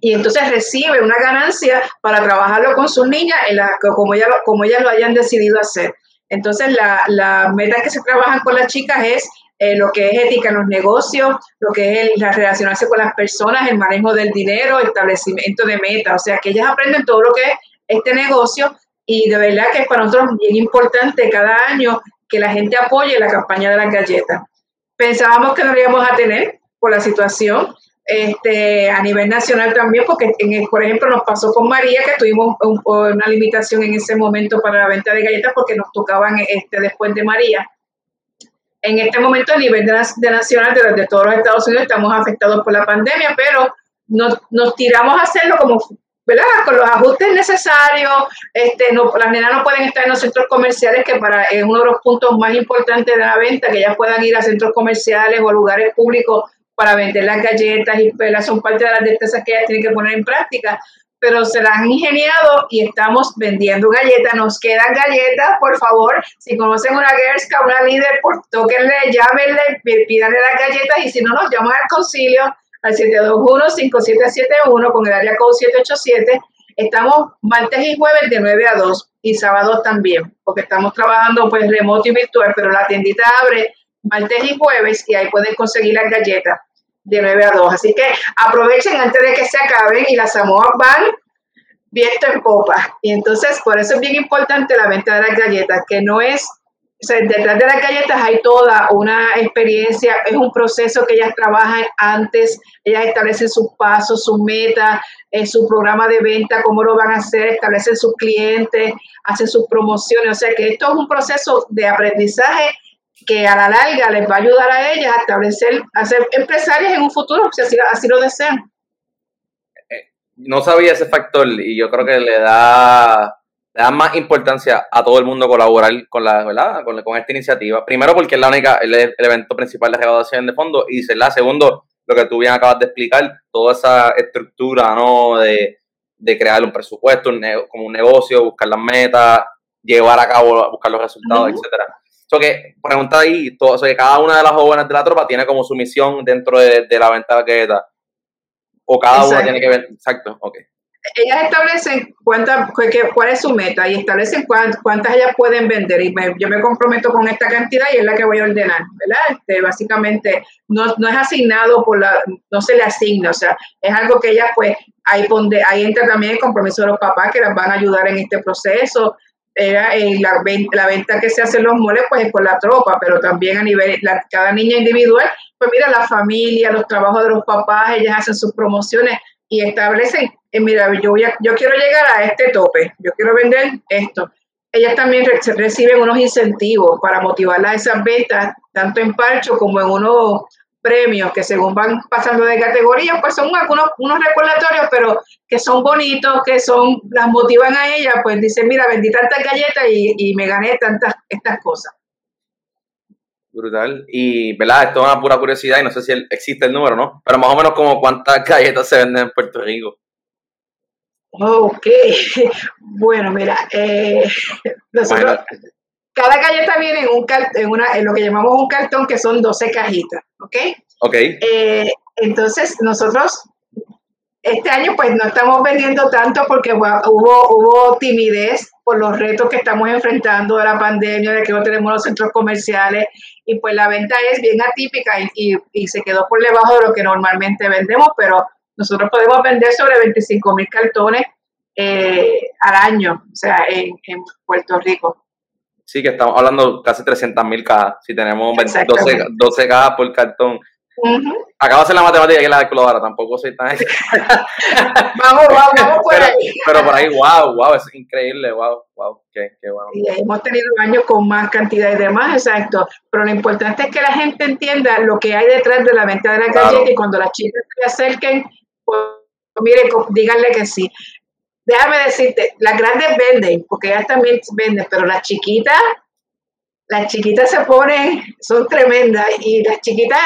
y entonces recibe una ganancia para trabajarlo con sus niñas en la, como, ella, como ellas lo hayan decidido hacer. Entonces, las la metas que se trabajan con las chicas es eh, lo que es ética en los negocios, lo que es el, relacionarse con las personas, el manejo del dinero, establecimiento de metas. O sea, que ellas aprenden todo lo que es este negocio y de verdad que es para nosotros bien importante cada año que la gente apoye la campaña de las galletas. Pensábamos que no lo íbamos a tener por la situación, este, a nivel nacional también, porque en por ejemplo nos pasó con María que tuvimos una limitación en ese momento para la venta de galletas porque nos tocaban este, después de María. En este momento a nivel de, nacional de, de, todos los Estados Unidos estamos afectados por la pandemia, pero nos, nos tiramos a hacerlo como ¿verdad? Con los ajustes necesarios, este, no, las nenas no pueden estar en los centros comerciales, que para es uno de los puntos más importantes de la venta, que ellas puedan ir a centros comerciales o lugares públicos para vender las galletas y pelas, son parte de las destrezas que ellas tienen que poner en práctica, pero se las han ingeniado y estamos vendiendo galletas, nos quedan galletas, por favor, si conocen una Gerska, una líder, por, tóquenle, llámenle, pídanle las galletas y si no nos llaman al concilio al 721-5771 con el área code 787. Estamos martes y jueves de 9 a 2 y sábados también, porque estamos trabajando pues remoto y virtual, pero la tiendita abre martes y jueves y ahí pueden conseguir las galletas de 9 a 2. Así que aprovechen antes de que se acaben y las Samoas van viento en popa. Y entonces por eso es bien importante la venta de las galletas, que no es detrás de las galletas hay toda una experiencia, es un proceso que ellas trabajan antes, ellas establecen sus pasos, sus metas, eh, su programa de venta, cómo lo van a hacer, establecen sus clientes, hacen sus promociones, o sea que esto es un proceso de aprendizaje que a la larga les va a ayudar a ellas a establecer, a ser empresarias en un futuro, si así, así lo desean. Eh, no sabía ese factor y yo creo que le da le da más importancia a todo el mundo colaborar con la, ¿verdad? Con, con esta iniciativa. Primero porque es la única, el, evento principal de recaudación de fondos y la segundo, lo que tú bien acabas de explicar, toda esa estructura, ¿no? De, crear un presupuesto, como un negocio, buscar las metas, llevar a cabo, buscar los resultados, etcétera. So que, pregunta ahí, todo, que cada una de las jóvenes de la tropa tiene como su misión dentro de, la venta de la O cada una tiene que ver, exacto, ok ellas establecen cuánta, cuál es su meta y establecen cuántas, ellas pueden vender. Y yo me comprometo con esta cantidad y es la que voy a ordenar, ¿verdad? Este, básicamente no, es asignado por la, no se le asigna, o sea, es algo que ellas pues, ahí, pone, ahí entra también el compromiso de los papás que las van a ayudar en este proceso. Era, la, la, venta que se hace en los moles pues es por la tropa, pero también a nivel, cada niña individual, pues mira, la familia, los trabajos de los papás, ellas hacen sus promociones y establecen eh, mira, yo, voy yo quiero llegar a este tope, yo quiero vender esto. Ellas también reciben unos incentivos para motivarlas a esas ventas, tanto en parcho como en unos premios que según van pasando de categoría, pues son algunos unos recordatorios, pero que son bonitos, que son las motivan a ellas, pues dicen, mira, vendí tantas galletas y, y me gané tantas estas cosas. Brutal. Y, ¿verdad? Esto es una pura curiosidad y no sé si existe el número, ¿no? Pero más o menos como cuántas galletas se venden en Puerto Rico. Ok, bueno, mira, eh, nosotros, cada galleta viene en, un en, una, en lo que llamamos un cartón, que son 12 cajitas, ¿ok? Ok. Eh, entonces, nosotros este año pues no estamos vendiendo tanto porque hubo, hubo timidez por los retos que estamos enfrentando de la pandemia, de que no tenemos los centros comerciales y pues la venta es bien atípica y, y se quedó por debajo de lo que normalmente vendemos, pero nosotros podemos vender sobre 25 mil cartones eh, al año, o sea, en, Puerto Rico. Sí, que estamos hablando casi 300 mil cajas. Si tenemos 12, 12 cajas por cartón, Acabo de hacer la matemática y la calculadora, tampoco soy tan. vamos, vamos, vamos por pero, ahí. Pero por ahí, wow, wow, es increíble, wow, wow, qué, qué wow. Y hemos tenido años con más cantidad y demás, exacto. Pero lo importante es que la gente entienda lo que hay detrás de la venta de la galleta y cuando las chicas se acerquen, pues, mire, díganle que sí. Déjame decirte, las grandes venden, porque ellas también venden, pero las chiquitas las chiquitas se ponen, son tremendas y las chiquitas,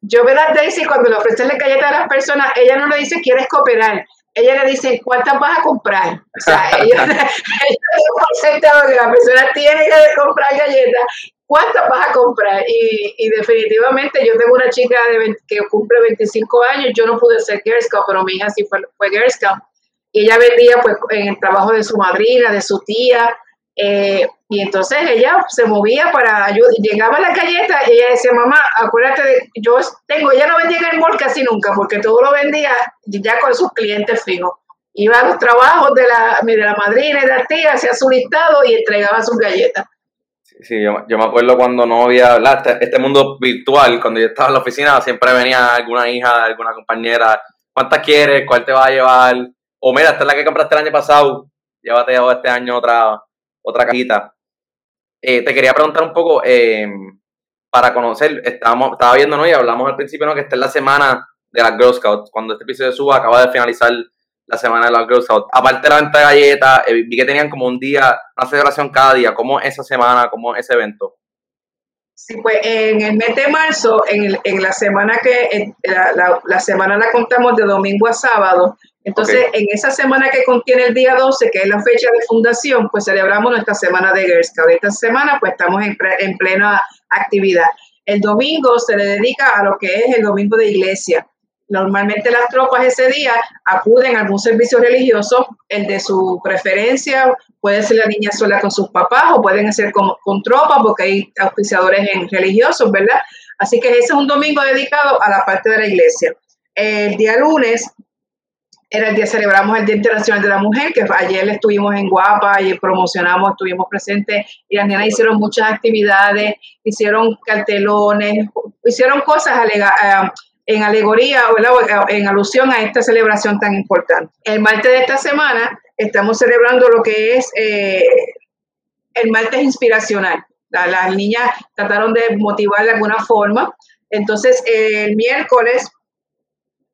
yo veo a Daisy cuando le ofrecen la galleta a las personas, ella no le dice quieres cooperar, ella le dice cuántas vas a comprar. O sea, ella, ella que la persona tiene que comprar galletas, cuántas vas a comprar. Y, y definitivamente yo tengo una chica de que cumple 25 años, yo no pude ser Girl Scout, pero mi hija sí fue, fue Girl Scout. Y ella vendía pues en el trabajo de su madrina, de su tía, eh, y entonces ella se movía para ayudar, llegaba a la galleta y ella decía, mamá, acuérdate, de, yo tengo, ella no vendía en el mall casi nunca, porque todo lo vendía ya con sus clientes fijos. Iba a los trabajos de la, de la madrina y de la tía, hacía su listado y entregaba sus galletas. Sí, yo, me acuerdo cuando no había este, este, mundo virtual, cuando yo estaba en la oficina, siempre venía alguna hija, alguna compañera, ¿cuántas quieres? ¿Cuál te va a llevar? O mira, esta es la que compraste el año pasado, llévate este año otra, otra cajita. Eh, te quería preguntar un poco, em, para conocer, estábamos, estaba viendo. Y hablamos al principio, ¿no? Que esta es la semana de las Girl Scouts. Cuando este episodio suba, acaba de finalizar la semana de las Girl Scouts. Aparte de la venta de galletas, eh, vi que tenían como un día, una celebración cada día. ¿Cómo esa semana, cómo ese evento? Sí, pues en el mes de marzo, en, en la semana que, la, la, semana la contamos de domingo a sábado, entonces en esa semana que contiene el día 12, que es la fecha de fundación, pues celebramos nuestra semana de Girl Scouts. Esta semana pues estamos en, en plena actividad. El domingo se le dedica a lo que es el domingo de iglesia. Normalmente las tropas ese día acuden a algún servicio religioso, el de su preferencia, puede ser la niña sola con sus papás o pueden ser con, con tropas porque hay auspiciadores en religiosos, ¿verdad? Así que ese es un domingo dedicado a la parte de la iglesia. El día lunes era el día, celebramos el Día Internacional de la Mujer, que ayer estuvimos en Guapa y promocionamos, estuvimos presentes y las nenas hicieron muchas actividades, hicieron cartelones, hicieron cosas alega, eh, en alegoría o en alusión a esta celebración tan importante. El martes de esta semana estamos celebrando lo que es eh, el martes inspiracional. las niñas trataron de motivar de alguna forma. Entonces, el miércoles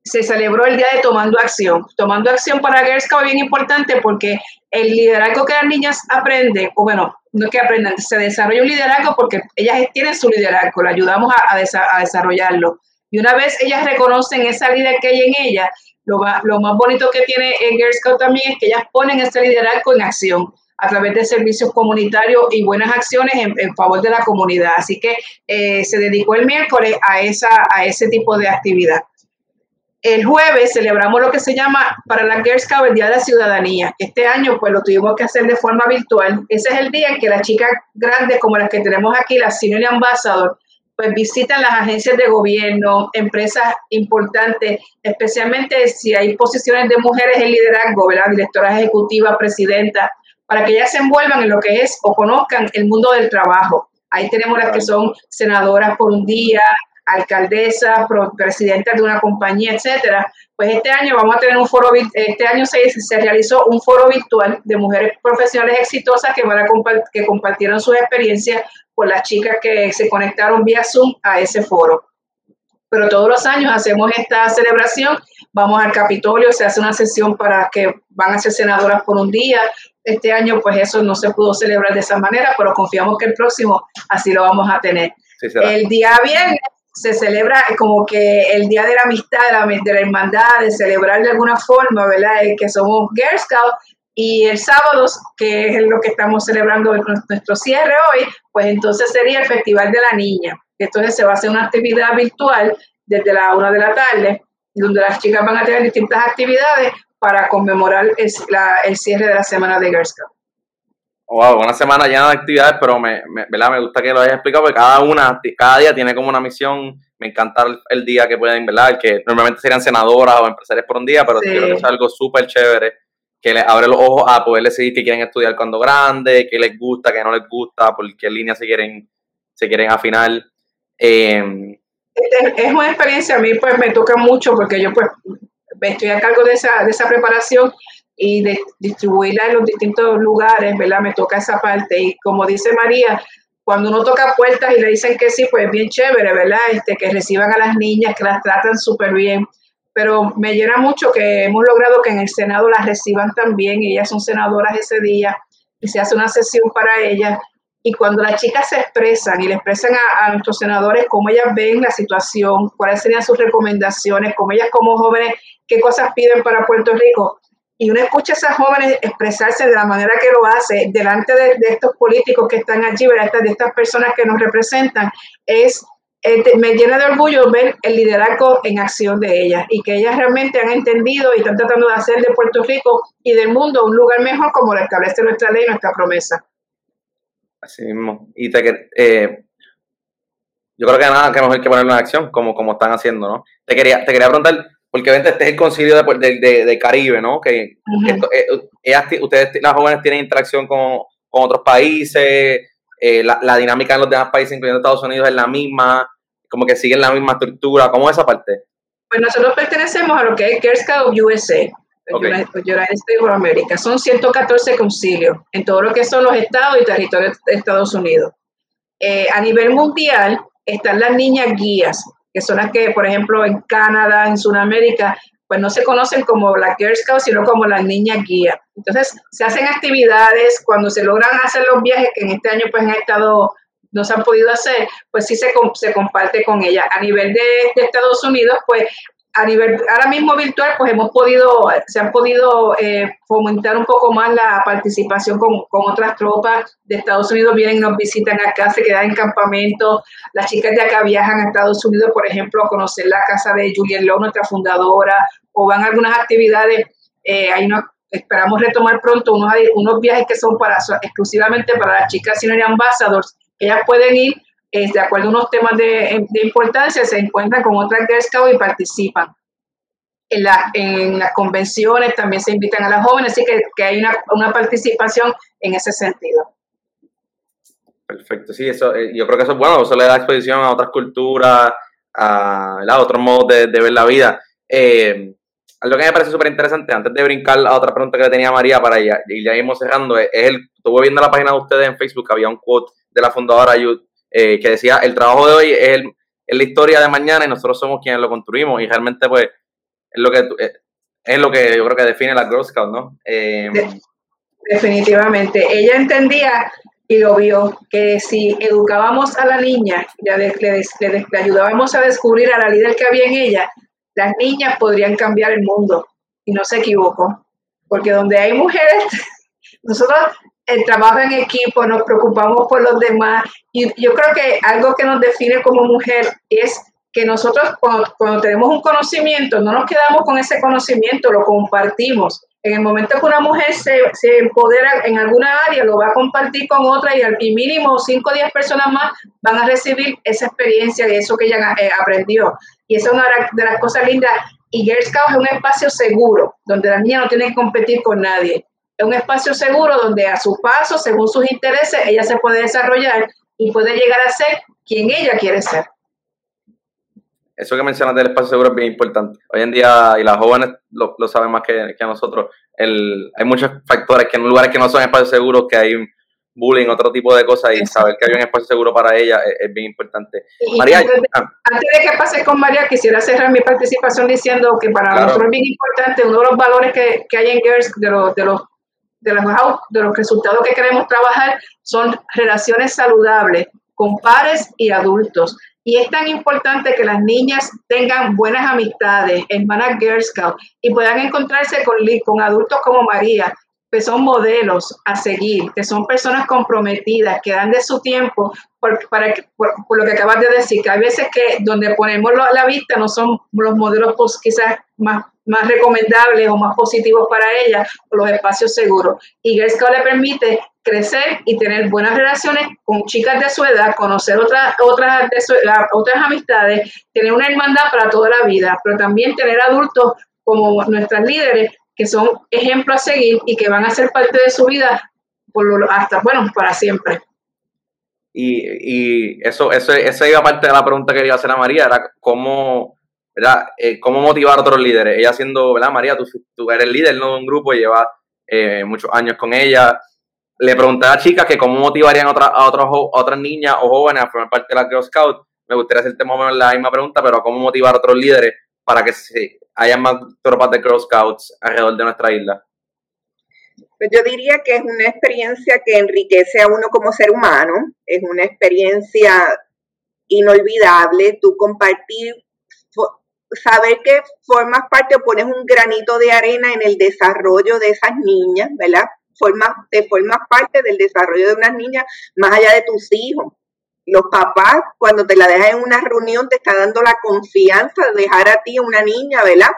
se celebró el día de Tomando Acción. Tomando Acción para Girl Scout es bien importante porque el liderazgo que las niñas aprenden, o bueno, no es que aprendan, se desarrolla un liderazgo porque ellas tienen su liderazgo, le ayudamos a, desarrollarlo. Y una vez ellas reconocen esa líder que hay en ellas, lo, más bonito que tiene Girl Scout también es que ellas ponen ese liderazgo en acción a través de servicios comunitarios y buenas acciones en, favor de la comunidad. Así que eh, se dedicó el miércoles a, esa, a ese tipo de actividad. El jueves celebramos lo que se llama para la Girl Scout el Día de la Ciudadanía. Este año pues lo tuvimos que hacer de forma virtual. Ese es el día en que las chicas grandes como las que tenemos aquí, las Senior Ambassador, pues visitan las agencias de gobierno, empresas importantes, especialmente si hay posiciones de mujeres en liderazgo, ¿verdad? Directoras ejecutivas, presidentas, para que ellas se envuelvan en lo que es o conozcan el mundo del trabajo. Ahí tenemos las que son senadoras por un día, alcaldesas, presidentas de una compañía, etcétera. Pues este año vamos a tener un foro, este año se, se realizó un foro virtual de mujeres profesionales exitosas que van a que compartieron sus experiencias con las chicas que se conectaron vía Zoom a ese foro. Pero todos los años hacemos esta celebración, vamos al Capitolio, se hace una sesión para que van a ser senadoras por un día. Este año pues eso no se pudo celebrar de esa manera, pero confiamos que el próximo así lo vamos a tener. el día viernes se celebra como que el día de la amistad, de la, hermandad, de celebrar de alguna forma, ¿verdad? Que somos Girl Scouts y el sábado, que es lo que estamos celebrando nuestro cierre hoy, pues entonces sería el Festival de la Niña. Entonces se va a hacer una actividad virtual desde la una de la tarde, donde las chicas van a tener distintas actividades para conmemorar el, cierre de la semana de Girl Scout. Wow, una semana llena de actividades, pero me, me, me gusta que lo hayas explicado, porque cada una, cada día tiene como una misión. Me encanta el, día que pueden, ¿verdad? Que normalmente serían senadoras o empresarios por un día, pero creo que es algo súper chévere que les abre los ojos a poder decidir qué quieren estudiar cuando grande, qué les gusta, qué no les gusta, por qué línea se quieren, se quieren afinar. Eh, es una experiencia, a mí pues me toca mucho porque yo pues estoy a cargo de esa, de esa preparación y de distribuirla en los distintos lugares, ¿verdad? Me toca esa parte y como dice María, cuando uno toca puertas y le dicen que sí, pues bien chévere, ¿verdad? Este, que reciban a las niñas, que las tratan súper bien pero me llena mucho que hemos logrado que en el Senado las reciban también, ellas son senadoras ese día y se hace una sesión para ellas. Y cuando las chicas se expresan y le expresan a, nuestros senadores cómo ellas ven la situación, cuáles serían sus recomendaciones, cómo ellas como jóvenes, qué cosas piden para Puerto Rico, y uno escucha a esas jóvenes expresarse de la manera que lo hace delante de, estos políticos que están allí, de estas personas que nos representan, es este, me llena de orgullo ver el liderazgo en acción de ellas y que ellas realmente han entendido y están tratando de hacer de Puerto Rico y del mundo un lugar mejor como lo establece nuestra ley, nuestra promesa. Así mismo. Y te, eh, yo creo que nada que mejor que ponerlo en acción, como, como están haciendo, ¿no? Te quería, te quería preguntar, porque este es el concilio de, de, Caribe, ¿no? Que, eh, ustedes, las jóvenes, tienen interacción con, con otros países, eh, la, dinámica en los demás países, incluyendo Estados Unidos, es la misma, como que siguen la misma estructura. ¿Cómo es esa parte? Pues nosotros pertenecemos a lo que es Girl Scout USA, okay. United States of America. Son 114 concilios en todo lo que son los estados y territorios de Estados Unidos. Eh, a nivel mundial están las niñas guías, que son las que, por ejemplo, en Canadá, en Sudamérica, pues no se conocen como la Girl Scout, sino como las niñas guía. Entonces, se hacen actividades, cuando se logran hacer los viajes, que en este año pues han estado, no se han podido hacer, pues sí se, se comparte con ella. A nivel de Estados Unidos, pues a nivel, ahora mismo virtual, pues hemos podido, se han podido eh, fomentar un poco más la participación con, con, otras tropas de Estados Unidos, vienen y nos visitan acá, se quedan en campamento, las chicas de acá viajan a Estados Unidos, por ejemplo, a conocer la casa de Julian Lowe, nuestra fundadora, o van a algunas actividades, eh, ahí nos, esperamos retomar pronto unos, unos viajes que son para exclusivamente para las chicas senior ambassadors, ellas pueden ir de acuerdo a unos temas de, importancia, se encuentran con otras Girl Scouts y participan. En, la, en, las convenciones también se invitan a las jóvenes, así que, que hay una, una, participación en ese sentido. Perfecto, sí, eso, eh, yo creo que eso es bueno, eso le da exposición a otras culturas, a, a otros modos de, de, ver la vida. Eh, algo que me parece súper interesante, antes de brincar a otra pregunta que tenía María para ella, y ya íbamos cerrando, es, el, estuve viendo la página de ustedes en Facebook, había un quote de la fundadora eh, que decía, el trabajo de hoy es, la historia de mañana y nosotros somos quienes lo construimos y realmente pues es lo que, eh, es lo que yo creo que define la Girl Scout, ¿no? Eh, definitivamente. Ella entendía y lo vio, que si educábamos a la niña, ya le, le, ayudábamos a descubrir a la líder que había en ella, las niñas podrían cambiar el mundo. Y no se equivocó, porque donde hay mujeres, nosotros el trabajo en equipo, nos preocupamos por los demás. Y yo creo que algo que nos define como mujer es que nosotros cuando, tenemos un conocimiento, no nos quedamos con ese conocimiento, lo compartimos. En el momento que una mujer se, se empodera en alguna área, lo va a compartir con otra y al mínimo 5 o 10 personas más van a recibir esa experiencia y eso que ella eh, aprendió. Y esa es una de las cosas lindas. Y Girl Scouts es un espacio seguro, donde la niña no tiene que competir con nadie un espacio seguro donde a su paso, según sus intereses, ella se puede desarrollar y puede llegar a ser quien ella quiere ser. Eso que mencionas del espacio seguro es bien importante. Hoy en día, y las jóvenes lo, saben más que, nosotros, el, hay muchos factores que en lugares que no son espacios seguros, que hay bullying, otro tipo de cosas, y saber que hay un espacio seguro para ella es, bien importante. María, ah. antes de, que pase con María, quisiera cerrar mi participación diciendo que para nosotros es bien importante, uno de los valores que, que hay en Girls, de los, de los de los, resultados que queremos trabajar son relaciones saludables con pares y adultos. Y es tan importante que las niñas tengan buenas amistades, hermanas Girl Scout, y puedan encontrarse con, con adultos como María, que son modelos a seguir, que son personas comprometidas, que dan de su tiempo por, para por, lo que acabas de decir, que hay veces que donde ponemos a la vista no son los modelos pues, quizás más más recomendables o más positivos para ella o los espacios seguros. Y Girl Scout le permite crecer y tener buenas relaciones con chicas de su edad, conocer otras otras, otras amistades, tener una hermandad para toda la vida, pero también tener adultos como nuestras líderes son ejemplos a seguir y que van a ser parte de su vida hasta, bueno, para siempre. Y, y eso, eso, esa iba parte de la pregunta que quería hacer a María, era cómo ¿verdad? Eh, ¿Cómo motivar a otros líderes? Ella siendo. María, tú, tú eres líder ¿no? de un grupo, lleva eh, muchos años con ella. Le pregunté a chicas que cómo motivarían a, otra, a, otros, otras niñas o jóvenes a formar parte de la Girl Scout. Me gustaría hacerte más o menos la misma pregunta, pero cómo motivar a otros líderes para que se, haya más tropas de Girl Scouts alrededor de nuestra isla. Pues yo diría que es una experiencia que enriquece a uno como ser humano, es una experiencia inolvidable, tú compartir saber que formas parte o pones un granito de arena en el desarrollo de esas niñas, ¿verdad? Formas, te formas parte del desarrollo de unas niñas más allá de tus hijos. Los papás, cuando te la dejas en una reunión, te está dando la confianza de dejar a ti una niña, ¿verdad?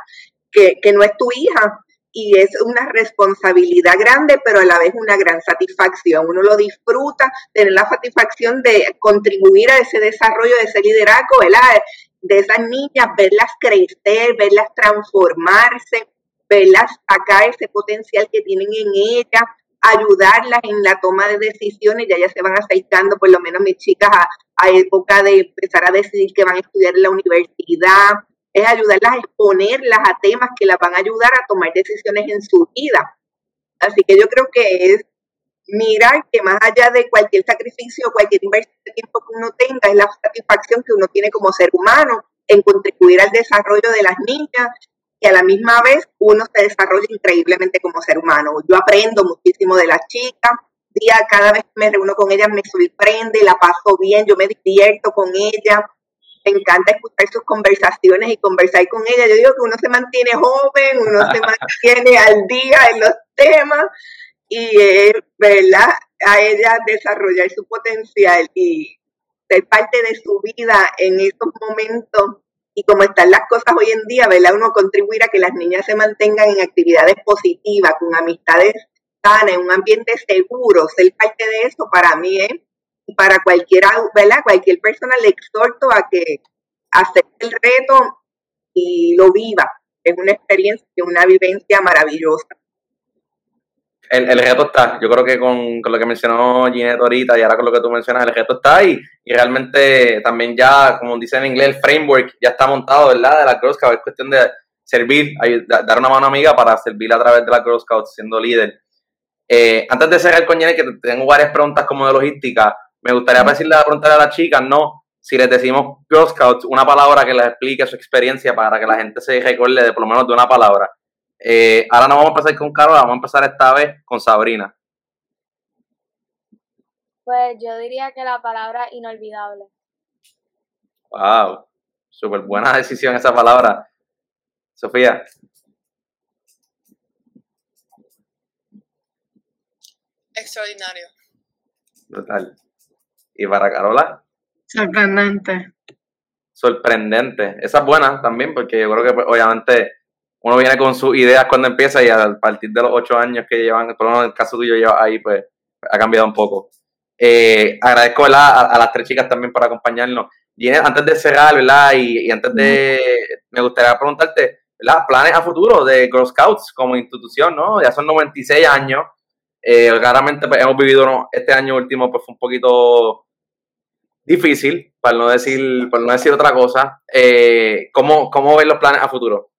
Que, que no es tu hija, y es una responsabilidad grande, pero a la vez una gran satisfacción. Uno lo disfruta, tener la satisfacción de contribuir a ese desarrollo, de ese liderazgo, ¿verdad? de esas niñas, verlas crecer, verlas transformarse, verlas acá ese potencial que tienen en ellas, ayudarlas en la toma de decisiones, ya ya se van acercando, por lo menos mis chicas, a, a época de empezar a decidir que van a estudiar en la universidad, es ayudarlas a exponerlas a temas que las van a ayudar a tomar decisiones en su vida. Así que yo creo que es mirar que más allá de cualquier sacrificio, cualquier inversión de tiempo que uno tenga, es la satisfacción que uno tiene como ser humano en contribuir al desarrollo de las niñas y a la misma vez uno se desarrolla increíblemente como ser humano. Yo aprendo muchísimo de las chicas, día cada vez que me reúno con ellas me sorprende, la paso bien, yo me divierto con ellas, me encanta escuchar sus conversaciones y conversar con ellas. Yo digo que uno se mantiene joven, uno se mantiene al día en los temas y es, ¿verdad? A ella desarrollar su potencial y ser parte de su vida en estos momentos y como están las cosas hoy en día, ¿verdad? Uno contribuir a que las niñas se mantengan en actividades positivas, con amistades sanas, en un ambiente seguro, ser parte de eso para mí es, y para cualquiera, ¿verdad? Cualquier persona le exhorto a que acepte el reto y lo viva. Es una experiencia, una vivencia maravillosa el, el, reto está. Yo creo que con, lo que mencionó Ginette ahorita y ahora con lo que tú mencionas, el reto está ahí. Y realmente también ya, como dice en inglés, el framework ya está montado, ¿verdad? De la Girl Scout. Es cuestión de servir, dar una mano amiga para servir a través de la Girl Scout siendo líder. Eh, antes de cerrar con Ginette, que tengo varias preguntas como de logística, me gustaría decirle, preguntar a las chicas, ¿no? Si les decimos Girl Scouts, una palabra que les explique su experiencia para que la gente se recuerde de por lo menos de una palabra. Eh, ahora no vamos a empezar con Carola, vamos a empezar esta vez con Sabrina. Pues yo diría que la palabra inolvidable. Wow, súper buena decisión esa palabra. Sofía. Extraordinario. Brutal. ¿Y para Carola? Sorprendente. Sorprendente. Esa es buena también, porque yo creo que pues, obviamente uno viene con sus ideas cuando empieza y a partir de los ocho años que llevan, por lo menos en el caso tuyo lleva ahí, pues ha cambiado un poco. Eh, agradezco a, las tres chicas también por acompañarnos. Y antes de cerrar, ¿verdad? Y, antes de, me gustaría preguntarte, ¿verdad? Planes a futuro de Girl Scouts como institución, ¿no? Ya son 96 años. Eh, claramente pues, hemos vivido este año último, pues fue un poquito difícil, para no decir, para no decir otra cosa. Eh, ¿cómo, ¿Cómo ven los planes a futuro?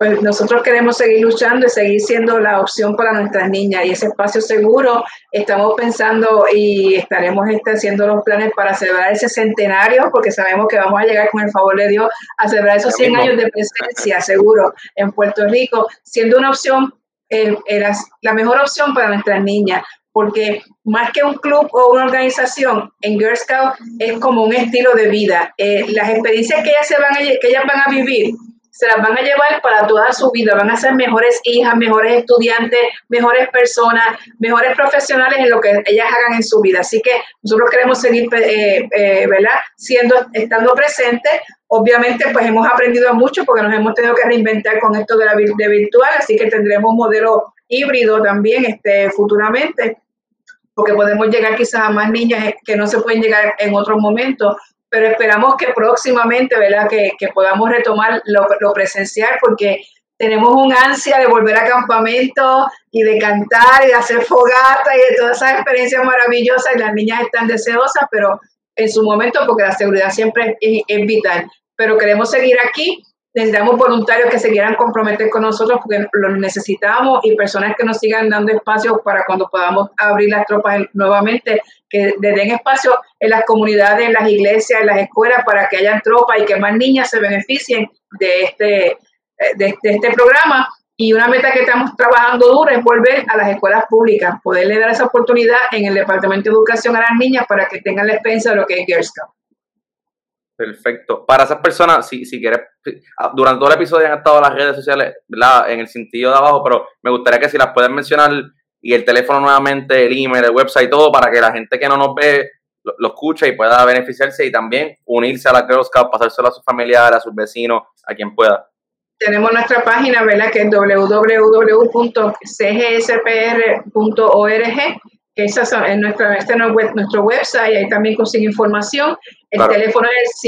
Pues nosotros queremos seguir luchando y seguir siendo la opción para nuestras niñas y ese espacio seguro. Estamos pensando y estaremos este, haciendo los planes para celebrar ese centenario, porque sabemos que vamos a llegar con el favor de Dios a celebrar esos 100 años de presencia seguro en Puerto Rico, siendo una opción, eh, la mejor opción para nuestras niñas porque más que un club o una organización, en Girl Scout es como un estilo de vida. Eh, las experiencias que ellas, se van a, que ellas van a vivir se las van a llevar para toda su vida, van a ser mejores hijas, mejores estudiantes, mejores personas, mejores profesionales en lo que ellas hagan en su vida. Así que nosotros queremos seguir, eh, eh, ¿verdad? Siendo, estando presentes. Obviamente, pues hemos aprendido mucho porque nos hemos tenido que reinventar con esto de la de virtual, así que tendremos un modelo híbrido también este, futuramente porque podemos llegar quizás a más niñas que no se pueden llegar en otros momentos, pero esperamos que próximamente, ¿verdad? Que, podamos retomar lo, presencial porque tenemos un ansia de volver a campamento y de cantar y de hacer fogata y de todas esas experiencias maravillosas y las niñas están deseosas, pero en su momento porque la seguridad siempre es vital. Pero queremos seguir aquí necesitamos voluntarios que se quieran comprometer con nosotros porque lo necesitamos y personas que nos sigan dando espacio para cuando podamos abrir las tropas nuevamente, que le den espacio en las comunidades, en las iglesias, en las escuelas para que haya tropas y que más niñas se beneficien de este, eh, de, este programa. Y una meta que estamos trabajando duro es volver a las escuelas públicas, poderle dar esa oportunidad en el Departamento de Educación a las niñas para que tengan la experiencia de lo que es Girl Scout. Perfecto. Para esas personas, si, si quieres, ah, durante todo el episodio han estado las redes sociales, ¿verdad? En el sentido de abajo, pero me gustaría que si las pueden mencionar y el teléfono nuevamente, el email, el website, todo, para que la gente que no nos ve lo, escuche y pueda beneficiarse y también unirse a la Girl Scout, pasárselo a sus familiares, a sus vecinos, a quien pueda. Tenemos nuestra página, ¿verdad? Que es www.cgspr.org esa es nuestra, este es nuestro website, ahí también consigue información. El teléfono es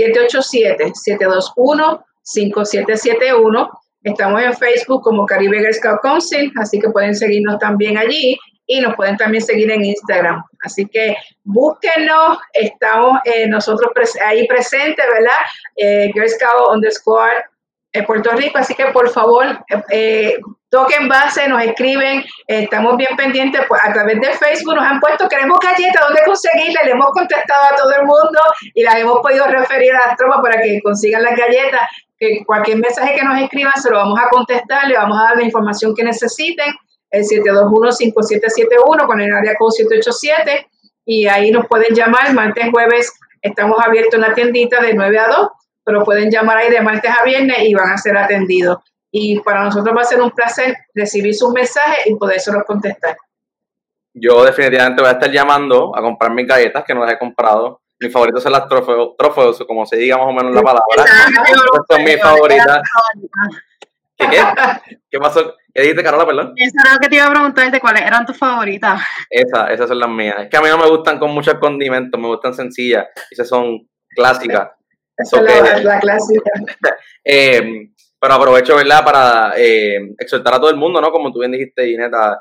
787-721-5771. Estamos en Facebook como Caribe Girl Scout Council, así que pueden seguirnos también allí. y nos pueden también seguir en Instagram. Así que búsquenos, estamos eh, nosotros ahí presentes, ¿verdad? Eh, Girl Scout underscore en Puerto Rico, así que por favor eh, toquen base, nos escriben, estamos bien pendientes pues, a través de Facebook, nos han puesto, queremos galletas, ¿dónde conseguirlas? Le hemos contestado a todo el mundo y las hemos podido referir a las tropas para que consigan las galletas, que cualquier mensaje que nos escriban se lo vamos a contestar, le vamos a dar la información que necesiten, el 721-5771 con el área code 787 y ahí nos pueden llamar martes, jueves, estamos abiertos en la tiendita de 9 a 2 pero pueden llamar ahí de martes a viernes y van a ser atendidos. Y para nosotros va a ser un placer recibir sus mensajes y podérselos contestar. Yo definitivamente voy a estar llamando a comprar mis galletas que no las he comprado. Mis favoritos son las trofeos, trofeos como se diga más o menos la palabra. son mis favoritas. ¿Qué, qué? ¿Qué pasó? ¿Qué dijiste, Carola, perdón? Esa era lo que te iba a preguntar, de cuáles eran tus favoritas. Esas, esas son las mías. Es que a mí no me gustan con muchos condimentos, me gustan sencillas. Esas son clásicas. Esa es la, clásica. eh, pero aprovecho, ¿verdad?, para eh, exhortar a todo el mundo, ¿no? Como tú bien dijiste, Ginette, a,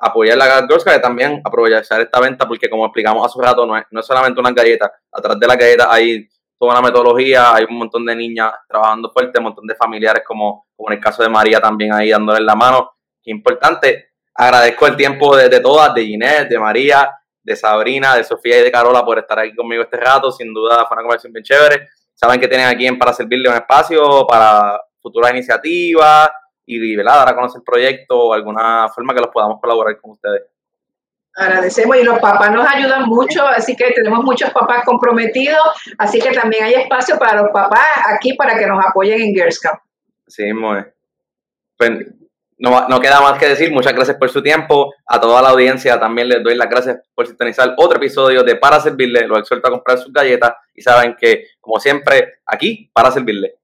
apoyar la Girls y también aprovechar esta venta, porque como explicamos hace rato, no es, no es solamente una galleta. Atrás de la galleta hay toda una metodología, hay un montón de niñas trabajando fuerte, un montón de familiares, como, como en el caso de María también ahí dándole la mano. Qué importante. Agradezco el tiempo de, todas, de Ginette, de María, de Sabrina, de Sofía y de Carola por estar aquí conmigo este rato. Sin duda fue una conversación bien chévere. Saben que tienen aquí en para servirle un espacio para futuras iniciativas y, ¿verdad? dar a conocer el proyecto o alguna forma que los podamos colaborar con ustedes. Agradecemos y los papás nos ayudan mucho, así que tenemos muchos papás comprometidos, así que también hay espacio para los papás aquí para que nos apoyen en Girl Scout. Sí, muy pues, no, no, queda más que decir, muchas gracias por su tiempo. A toda la audiencia también les doy las gracias por sintonizar otro episodio de Para Servirle. Los exhorto a comprar sus galletas y saben que, como siempre, aquí, para servirle.